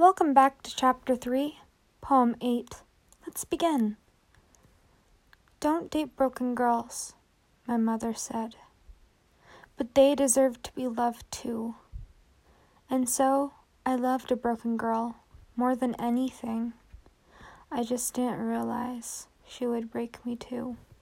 Welcome back to Chapter 3, Poem 8. Let's begin. Don't date broken girls, my mother said. But they deserve to be loved too. And so I loved a broken girl more than anything. I just didn't realize she would break me too.